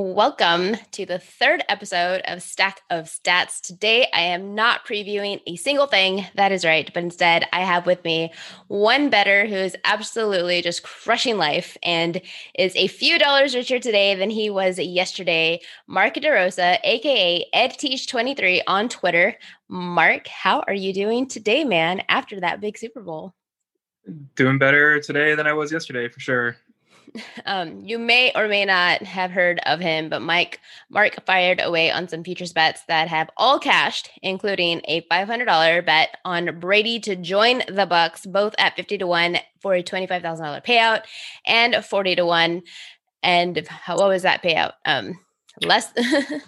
welcome to the third episode of Stack of Stats. Today, I am not previewing a single thing, that is right, but instead, I have with me one better who is absolutely just crushing life and is a few dollars richer today than he was yesterday. Mark DeRosa, aka EdTeach23 on Twitter. Mark, how are you doing today, man, after that big Super Bowl? Doing better today than I was yesterday, for sure. Um, you may or may not have heard of him, but Mike Mark fired away on some futures bets that have all cashed, including a $500 bet on Brady to join the Bucks, both at 50 to 1 for a $25,000 payout and 40 to 1. And how, what was that payout? Um, less it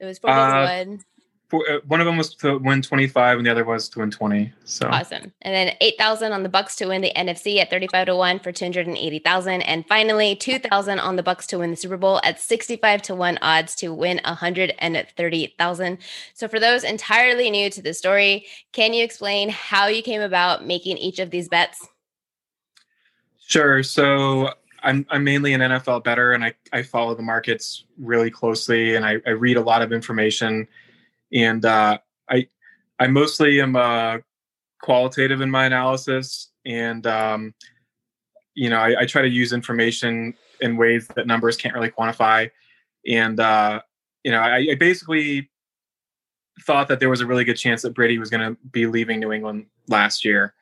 was 40 uh, to 1 for, uh, Uh, one of them was to win 25 and the other was to win 20 so. Awesome. And then 8000 on the bucks to win the nfc at 35 to 1 for 280000 and finally 2000 on the bucks to win the super bowl at 65 to 1 odds to win 130000 so for those entirely new to the story can you explain how you came about making each of these bets? Sure. So I'm, I'm mainly an NFL bettor and I, I follow the markets really closely and I, I read a lot of information and uh, I I mostly am uh, qualitative in my analysis, and um, you know I, I, try to use information in ways that numbers can't really quantify, and uh, you know I, I basically thought that there was a really good chance that Brady was going to be leaving New England last year,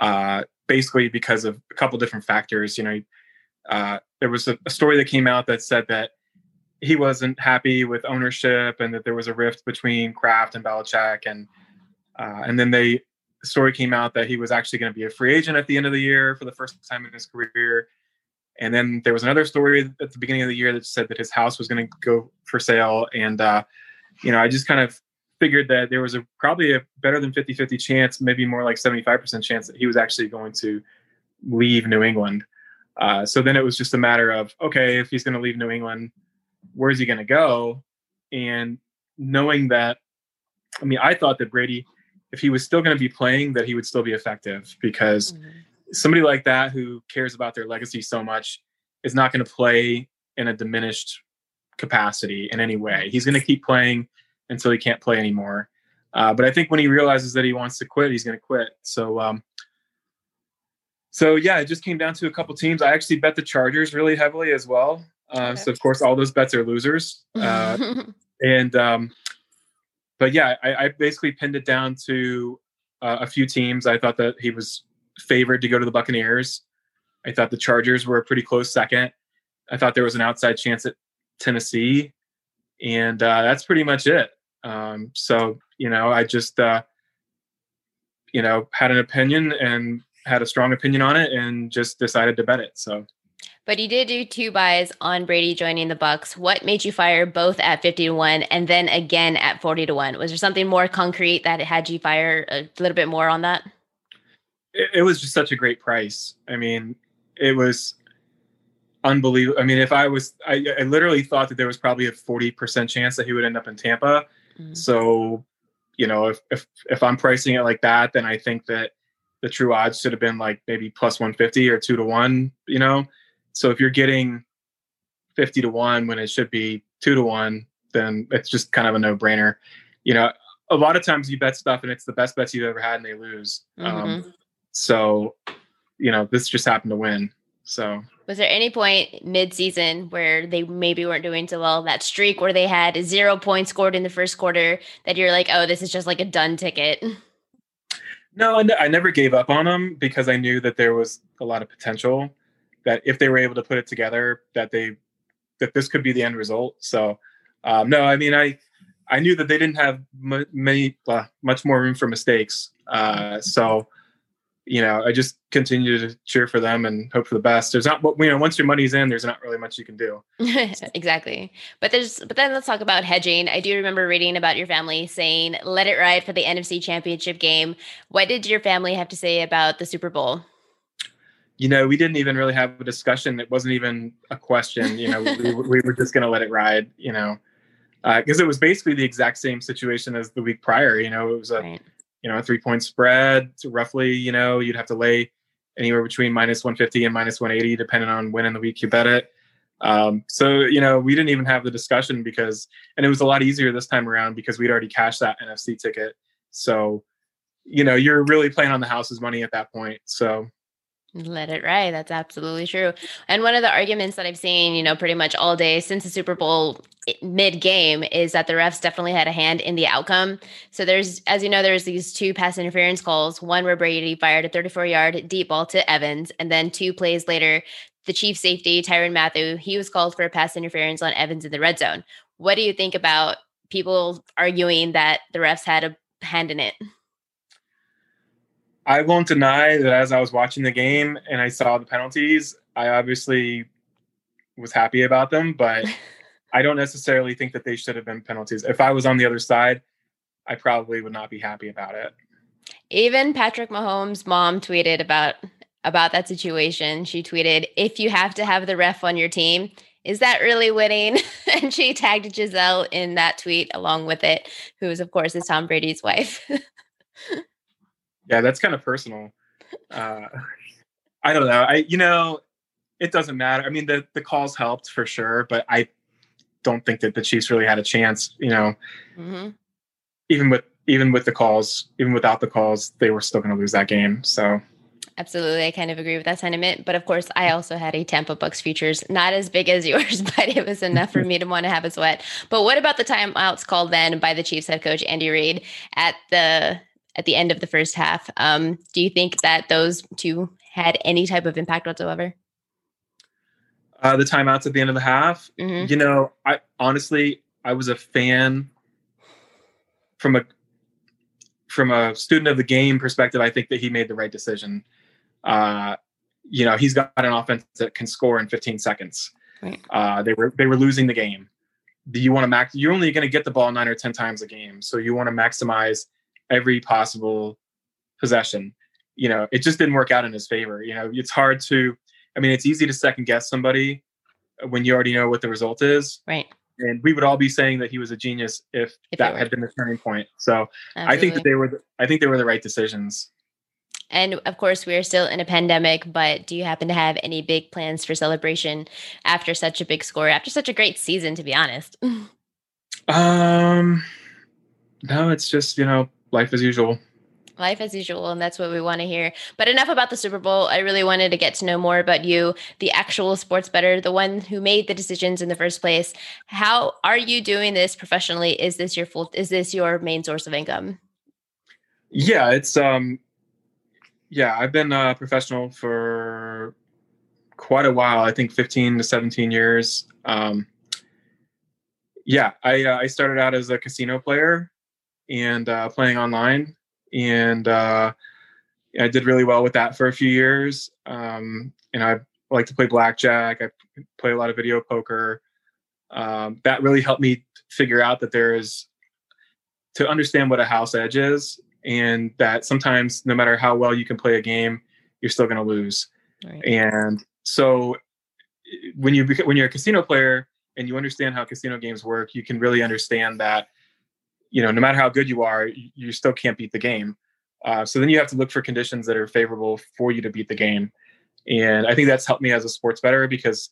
uh, basically because of a couple different factors. You know, uh, there was a, a, story that came out that said that he wasn't happy with ownership and that there was a rift between Kraft and Belichick and uh, and then they the story came out that he was actually going to be a free agent at the end of the year for the first time in his career. And then there was another story at the beginning of the year that said that his house was going to go for sale. And, uh, you know, I just kind of figured that there was a probably a better than 50 50 chance, maybe more like 75% chance that he was actually going to leave New England. Uh, so then it was just a matter of, okay, if he's going to leave New England, where's he going to go? And knowing that, I mean, I thought that Brady, if he was still going to be playing, that he would still be effective because mm-hmm. somebody like that who cares about their legacy so much is not going to play in a diminished capacity in any way. He's going to keep playing until he can't play anymore. Uh, but I think when he realizes that he wants to quit, he's going to quit. So, um, so yeah, it just came down to a couple teams. I actually bet the Chargers really heavily as well. Uh, okay. So of course, all those bets are losers. Uh, and um, but yeah, I, I, basically pinned it down to uh, a few teams. I thought that he was favored to go to the Buccaneers. I thought the Chargers were a pretty close second. I thought there was an outside chance at Tennessee, and uh, that's pretty much it. Um, so you know, I just uh, you know had an opinion and had a strong opinion on it, and just decided to bet it. So but you did do two buys on Brady joining the Bucks. What made you fire both at 50 to 1 and then again at 40 to 1? Was there something more concrete that had you fire a little bit more on that? It, it was just such a great price. I mean, it was unbelievable. I mean, if I was, I, I, literally thought that there was probably a 40% chance that he would end up in Tampa. Mm-hmm. So, you know, if, if, if I'm pricing it like that, then I think that the true odds should have been like maybe plus 150 or two to one, you know? So if you're getting 50 to 1 when it should be 2 to 1, then it's just kind of a no brainer. You know, a lot of times you bet stuff and it's the best bets you've ever had and they lose. Um, mm-hmm. Um, so, you know, this just happened to win. So, was there any point mid-season where they maybe weren't doing so well? That streak where they had zero points scored in the first quarter that you're like, oh, this is just like a done ticket. No, I never gave up on them because I knew that there was a lot of potential that if they were able to put it together, that they that this could be the end result. So um, no, I mean I I knew that they didn't have m- many uh, much more room for mistakes. Uh, so you know I just continue to cheer for them and hope for the best. There's not you know once your money's in, there's not really much you can do. exactly, but there's but then let's talk about hedging. I do remember reading about your family saying let it ride for the NFC Championship game. What did your family have to say about the Super Bowl? You know, we didn't even really have a discussion. It wasn't even a question. You know, we, we were just going to let it ride. You know, because uh, it was basically the exact same situation as the week prior. You know, it was a right. you know a three point spread. So roughly, you know, you'd have to lay anywhere between minus 150 and minus 180, depending on when in the week you bet it. Um, so you know, we didn't even have the discussion because, and it was a lot easier this time around because we'd already cashed that NFC ticket. So, you know, you're really playing on the house's money at that point. So let it ride. That's absolutely true. And one of the arguments that I've seen, you know, pretty much all day since the Super Bowl eh, mid game is that the refs definitely had a hand in the outcome. So there's, as you know, there's these two pass interference calls. One where Brady fired a 34 yard deep ball to Evans, and then two plays later, the chief safety Tyrann Mathieu, he was called for a pass interference on Evans in the red zone. What do you think about people arguing that the refs had a hand in it? I won't deny that as I was watching the game and I saw the penalties, I obviously was happy about them, but I don't necessarily think that they should have been penalties. If I was on the other side, I probably would not be happy about it. Even Patrick Mahomes' mom tweeted about about that situation. She tweeted, "If you have to have the ref on your team, is that really winning?" and she tagged Gisele in that tweet along with it, who is of course is Tom Brady's wife. Yeah, that's kind of personal. Uh, I don't know. I you know, it doesn't matter. I mean, the the calls helped for sure, but I don't think that the Chiefs really had a chance. You know, mm-hmm. even with even with the calls, even without the calls, they were still going to lose that game. So. Absolutely. I kind of agree with that sentiment. But of course, I also had a Tampa Bucks futures, not as big as yours, but it was enough for me to want to have a sweat. But what about the timeouts called then by the Chiefs head coach, Andy Reid, at the at the end of the first half. Um, do you think that those two had any type of impact whatsoever? Uh, the timeouts at the end of the half. Mm-hmm. You know, I honestly I was a fan from a from a student of the game perspective. I think that he made the right decision. Uh, you know, he's got an offense that can score in 15 seconds. Right. Uh, they were they were losing the game. You want to max. You're only going to get the ball nine or ten times a game, so you want to maximize every possible possession. You know, it just didn't work out in his favor. You know, it's hard to, I mean, it's easy to second guess somebody when you already know what the result is. Right. And we would all be saying that he was a genius if, if that had been the turning point. So Absolutely. I think that they were, the, I think they were the right decisions. And of course, we are still in a pandemic, but do you happen to have any big plans for celebration after such a big score, after such a great season, to be honest? um, no, it's just, you know, life as usual. Life as usual, and that's what we want to hear. But enough about the Super Bowl. I really wanted to get to know more about you, the actual sports bettor, the one who made the decisions in the first place. How are you doing this professionally? Is this your full is this your main source of income? Yeah, it's um yeah, I've been a professional for quite a while. I think 15 to 17 years. Um yeah, I uh, I started out as a casino player and uh, playing online. And uh, I did really well with that for a few years. Um, and I like to play blackjack. I play a lot of video poker. Um, that really helped me figure out that there is to understand what a house edge is, and that sometimes no matter how well you can play a game, you're still going to lose. Right. And so when you when you're a casino player and you understand how casino games work, you can really understand that you know, no matter how good you are, you still can't beat the game. Uh, so then you have to look for conditions that are favorable for you to beat the game. And I think that's helped me as a sports bettor because,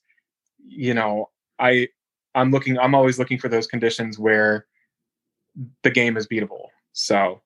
you know, I I'm looking I'm always looking for those conditions where the game is beatable. So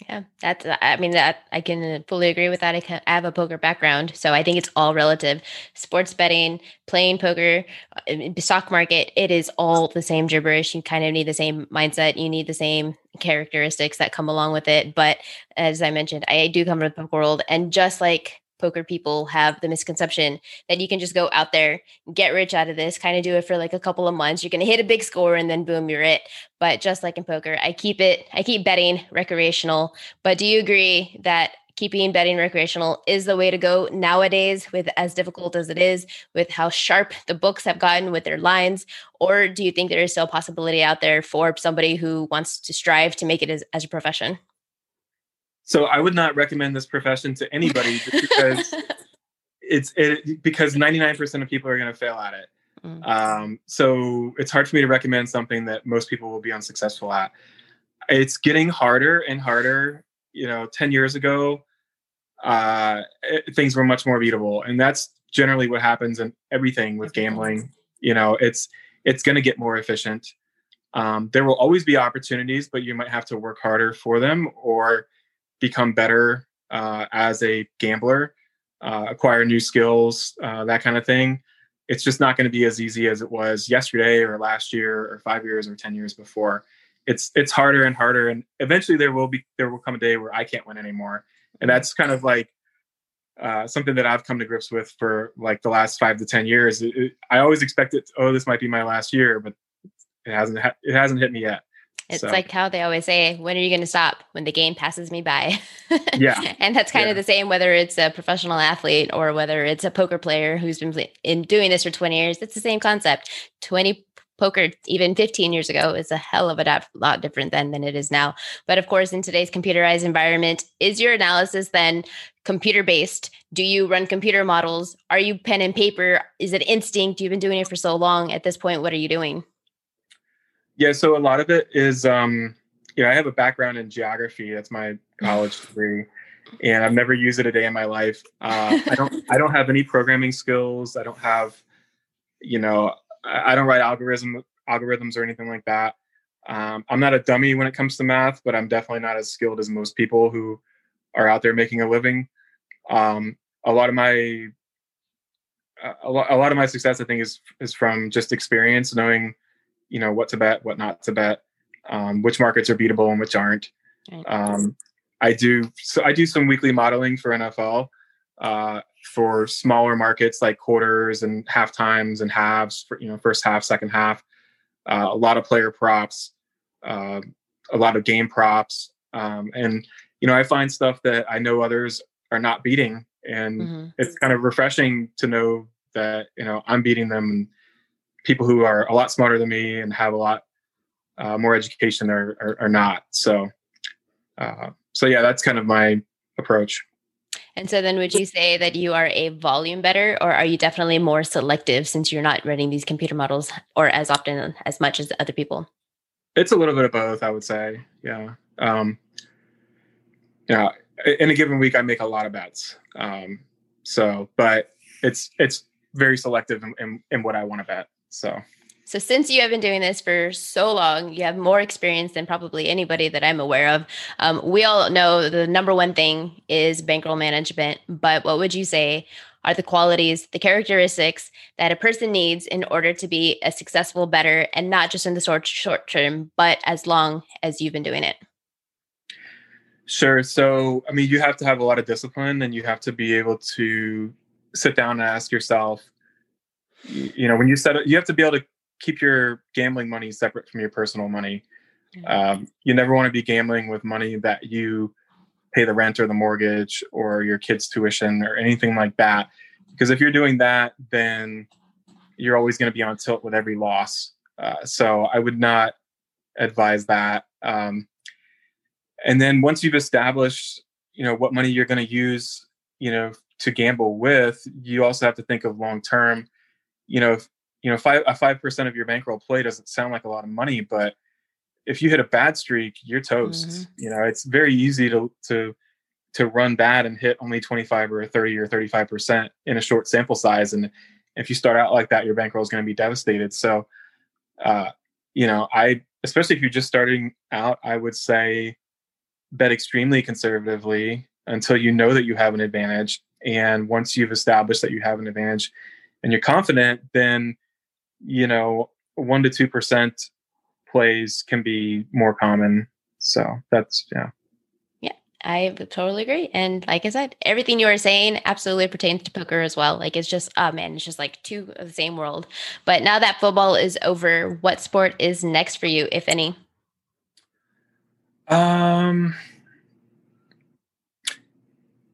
yeah, that's, I mean, that I can fully agree with that. I, can, I have a poker background, so I think it's all relative. Sports betting, playing poker, uh, stock market, it is all the same gibberish. You kind of need the same mindset. You need the same characteristics that come along with it. But as I mentioned, I do come from the poker world. And just like poker people have the misconception that you can just go out there, get rich out of this, kind of do it for like a couple of months. You're going to hit a big score and then boom, you're it. But just like in poker, I keep it, I keep betting recreational. But do you agree that keeping betting recreational is the way to go nowadays with as difficult as it is with how sharp the books have gotten with their lines or do you think there is still a possibility out there for somebody who wants to strive to make it as, as a profession so I would not recommend this profession to anybody because it's it because 99% of people are going to fail at it. Mm. Um, so it's hard for me to recommend something that most people will be unsuccessful at. It's getting harder and harder. You know, 10 years ago, uh, it, things were much more beatable. And that's generally what happens in everything with gambling. You know, it's it's going to get more efficient. Um, there will always be opportunities, but you might have to work harder for them or become better uh, as a gambler, uh, acquire new skills, uh, that kind of thing. It's just not going to be as easy as it was yesterday or last year or five years or ten years before. It's it's harder and harder, and eventually there will be there will come a day where I can't win anymore, and that's kind of like uh, something that I've come to grips with for like the last five to ten years. It, it, I always expected, oh, this might be my last year, but it hasn't. Ha- it hasn't hit me yet. It's so. like how they always say, "When are you going to stop?" When the game passes me by. yeah, and that's kind yeah. of the same whether it's a professional athlete or whether it's a poker player who's been in doing this for twenty years. It's the same concept. Twenty poker even 15 years ago is a hell of a lot different than than it is now but of course in today's computerized environment is your analysis then computer based do you run computer models are you pen and paper is it instinct you've been doing it for so long at this point what are you doing yeah so a lot of it is um you know i have a background in geography that's my college degree and i've never used it a day in my life uh, i don't i don't have any programming skills i don't have you know I don't write algorithm algorithms or anything like that. Um, I'm not a dummy when it comes to math, but I'm definitely not as skilled as most people who are out there making a living. Um, a lot of my a lot, a lot of my success, I think, is is from just experience, knowing, you know, what to bet, what not to bet, um, which markets are beatable and which aren't. Um, I do so I do some weekly modeling for NFL. Uh, for smaller markets like quarters and half times and halves for you know first half second half uh, a lot of player props uh, a lot of game props um, and you know i find stuff that i know others are not beating and mm-hmm. it's kind of refreshing to know that you know i'm beating them and people who are a lot smarter than me and have a lot uh, more education are, are, are not so uh, so yeah that's kind of my approach and so then would you say that you are a volume bettor or are you definitely more selective since you're not running these computer models or as often as much as other people? It's a little bit of both, I would say. Yeah. Um, yeah. In a given week, I make a lot of bets. Um, so, but it's, it's very selective in, in, in what I want to bet. So so, since you have been doing this for so long, you have more experience than probably anybody that I'm aware of. Um, we all know the number one thing is bankroll management, but what would you say are the qualities, the characteristics that a person needs in order to be a successful bettor, and not just in the short short term, but as long as you've been doing it? Sure. So, I mean, you have to have a lot of discipline, and you have to be able to sit down and ask yourself, you know, when you set it, you have to be able to keep your gambling money separate from your personal money. Um, you never want to be gambling with money that you pay the rent or the mortgage or your kids' tuition or anything like that. Because if you're doing that, then you're always going to be on tilt with every loss. Uh, so I would not advise that. Um, and then once you've established, you know, what money you're going to use, you know, to gamble with, you also have to think of long term. You know, if, you know, five a five percent of your bankroll play doesn't sound like a lot of money, but if you hit a bad streak, you're toast. Mm-hmm. You know, it's very easy to to to run bad and hit only 25 or 30 or 35 percent in a short sample size. And if you start out like that, your bankroll is going to be devastated. So, uh, you know, I especially if you're just starting out, I would say bet extremely conservatively until you know that you have an advantage. And once you've established that you have an advantage and you're confident, then you know, one to two percent plays can be more common. So that's yeah. Yeah, I totally agree. And like I said, everything you were saying absolutely pertains to poker as well. Like it's just, oh man, it's just like two of the same world. But now that football is over, what sport is next for you, if any? Um,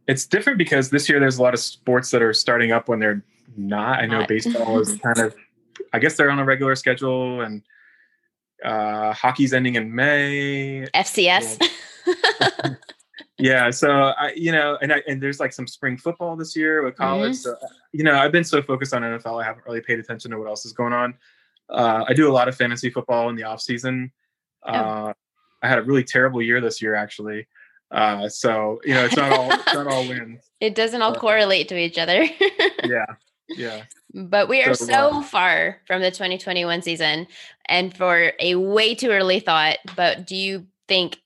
it's different because this year there's a lot of sports that are starting up when they're not. I know not. baseball is kind of I guess they're on a regular schedule, and uh, hockey's ending in May. FCS. Yeah. yeah, so I, you know, and I, and there's like some spring football this year with college. Mm-hmm. So you know, I've been so focused on NFL, I haven't really paid attention to what else is going on. Uh, I do a lot of fantasy football in the off season. Oh. Uh, I had a really terrible year this year, actually. Uh, so you know, it's not all it's not all wins. It doesn't all correlate to each other. yeah, yeah. But we are so, so far from the 2021 season and for a way too early thought, but do you think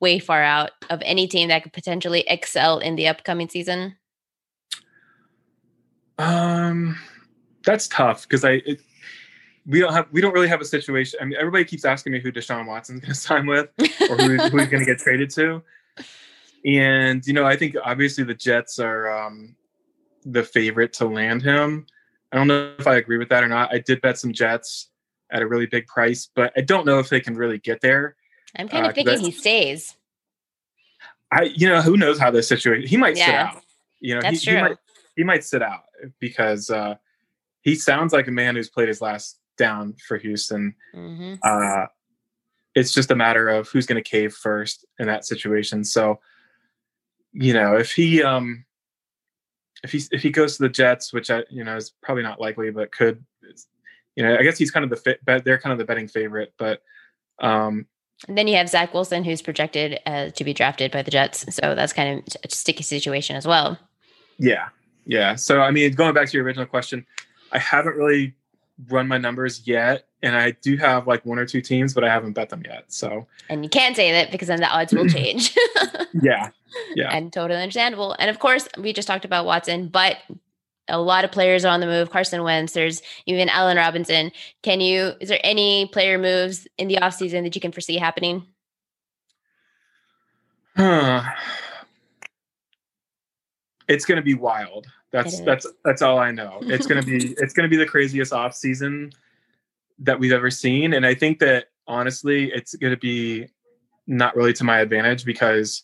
way far out of any team that could potentially excel in the upcoming season? Um that's tough because I it, we don't have we don't really have a situation. I mean, everybody keeps asking me who Deshaun Watson's going to sign with or who, who he's going to get traded to. And you know, I think obviously the Jets are um, the favorite to land him. I don't know if I agree with that or not. I did bet some Jets at a really big price, but I don't know if they can really get there. I'm kind of uh, thinking he stays. I, you know, who knows how this situation? He might yeah. sit out. You know, That's he, true. he might he might sit out because uh, he sounds like a man who's played his last down for Houston. Mm-hmm. Uh, it's just a matter of who's going to cave first in that situation. So, you know, if he um, if he if he goes to the Jets, which I you know is probably not likely, but could, you know, I guess he's kind of the fit. Bet they're kind of the betting favorite, but um, and then you have Zach Wilson, who's projected uh, to be drafted by the Jets. So that's kind of a sticky situation as well. Yeah. Yeah. So, I mean, going back to your original question, I haven't really run my numbers yet. And I do have like one or two teams, but I haven't bet them yet. So, and you can't say that because then the odds will change. yeah. Yeah. And totally understandable. And of course, we just talked about Watson, but a lot of players are on the move. Carson Wentz, there's even Allen Robinson. Can you, is there any player moves in the offseason that you can foresee happening? Huh. It's going to be wild. That's that's that's all I know. It's going to be it's going to be the craziest off season that we've ever seen and I think that honestly it's going to be not really to my advantage because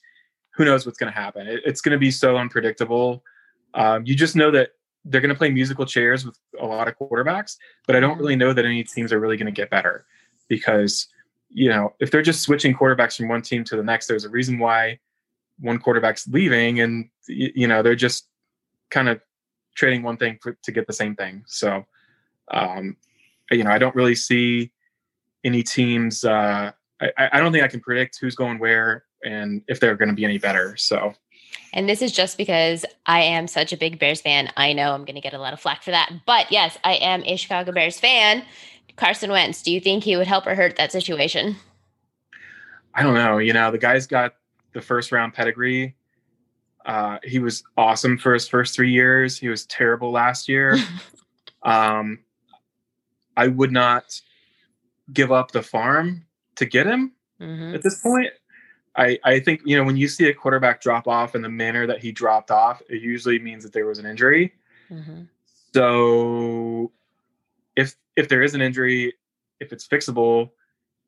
who knows what's going to happen. It, it's going to be so unpredictable. Um, you just know that they're going to play musical chairs with a lot of quarterbacks, but I don't really know that any teams are really going to get better because you know if they're just switching quarterbacks from one team to the next, there's a reason why one quarterback's leaving, and you know they're just kind of trading one thing for, to get the same thing. So, um, you know, I don't really see any teams. Uh, I, I don't think I can predict who's going where and if they're going to be any better. So and this is just because I am such a big Bears fan. I know I'm going to get a lot of flack for that. But yes, I am a Chicago Bears fan. Carson Wentz, do you think he would help or hurt that situation? I don't know. You know, the guy's got the first round pedigree. Uh, he was awesome for his first three years. He was terrible last year. um, I would not give up the farm to get him mm-hmm. at this point. I, I think you know when you see a quarterback drop off in the manner that he dropped off, it usually means that there was an injury. Mm-hmm. So if if there is an injury, if it's fixable,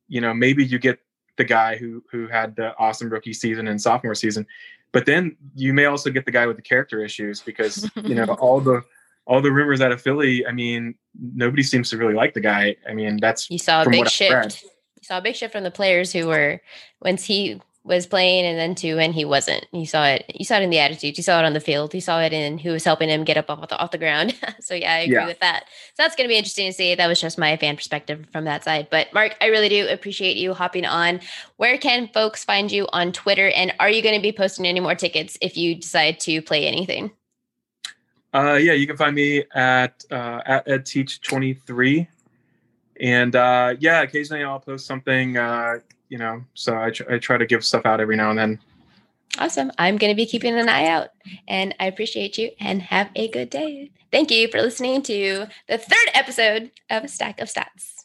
you know maybe you get the guy who who had the awesome rookie season and sophomore season, but then you may also get the guy with the character issues because you know all the all the rumors out of Philly. I mean, nobody seems to really like the guy. I mean, that's you saw a big shift. You saw a big shift from the players who were once he was playing and then two and he wasn't. You saw it. You saw it in the attitude. You saw it on the field. You saw it in who was helping him get up off the, off the ground. so yeah, I agree yeah. with that. So that's going to be interesting to see. That was just my fan perspective from that side. But Mark, I really do appreciate you hopping on. Where can folks find you on Twitter? And are you going to be posting any more tickets if you decide to play anything? Uh, yeah, you can find me at uh, at edteach23 and uh, yeah, occasionally I'll post something. Uh, you know, so I, tr- I try to give stuff out every now and then. Awesome. I'm going to be keeping an eye out and I appreciate you and have a good day. Thank you for listening to the third episode of Stack of Stats.